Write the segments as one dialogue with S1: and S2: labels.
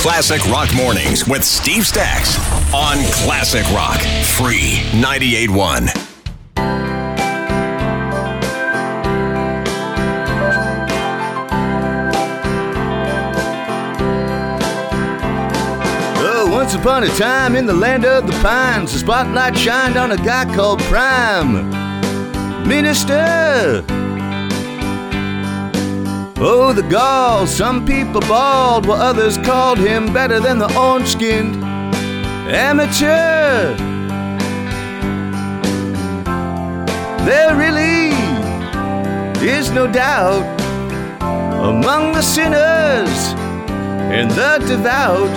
S1: Classic Rock Mornings with Steve Stax on Classic Rock, free 98.1.
S2: Oh, once upon a time in the land of the pines, the spotlight shined on a guy called Prime Minister. Oh, the gall, some people bawled, while others called him better than the orange skinned amateur. There really is no doubt among the sinners and the devout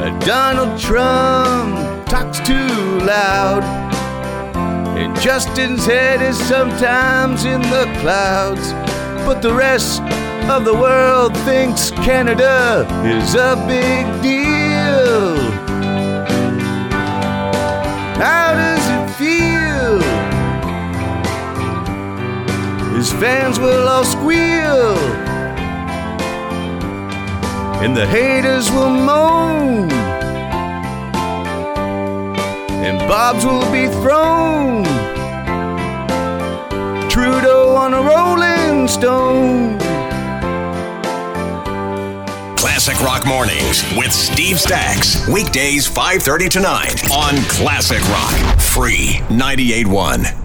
S2: that Donald Trump talks too loud. And Justin's head is sometimes in the clouds, but the rest of the world thinks Canada is a big deal. How does it feel? His fans will all squeal and the haters will moan, and bobs will be thrown.
S1: Classic Rock Mornings with Steve Stax. Weekdays 5:30 to 9 on Classic Rock, free 98.1.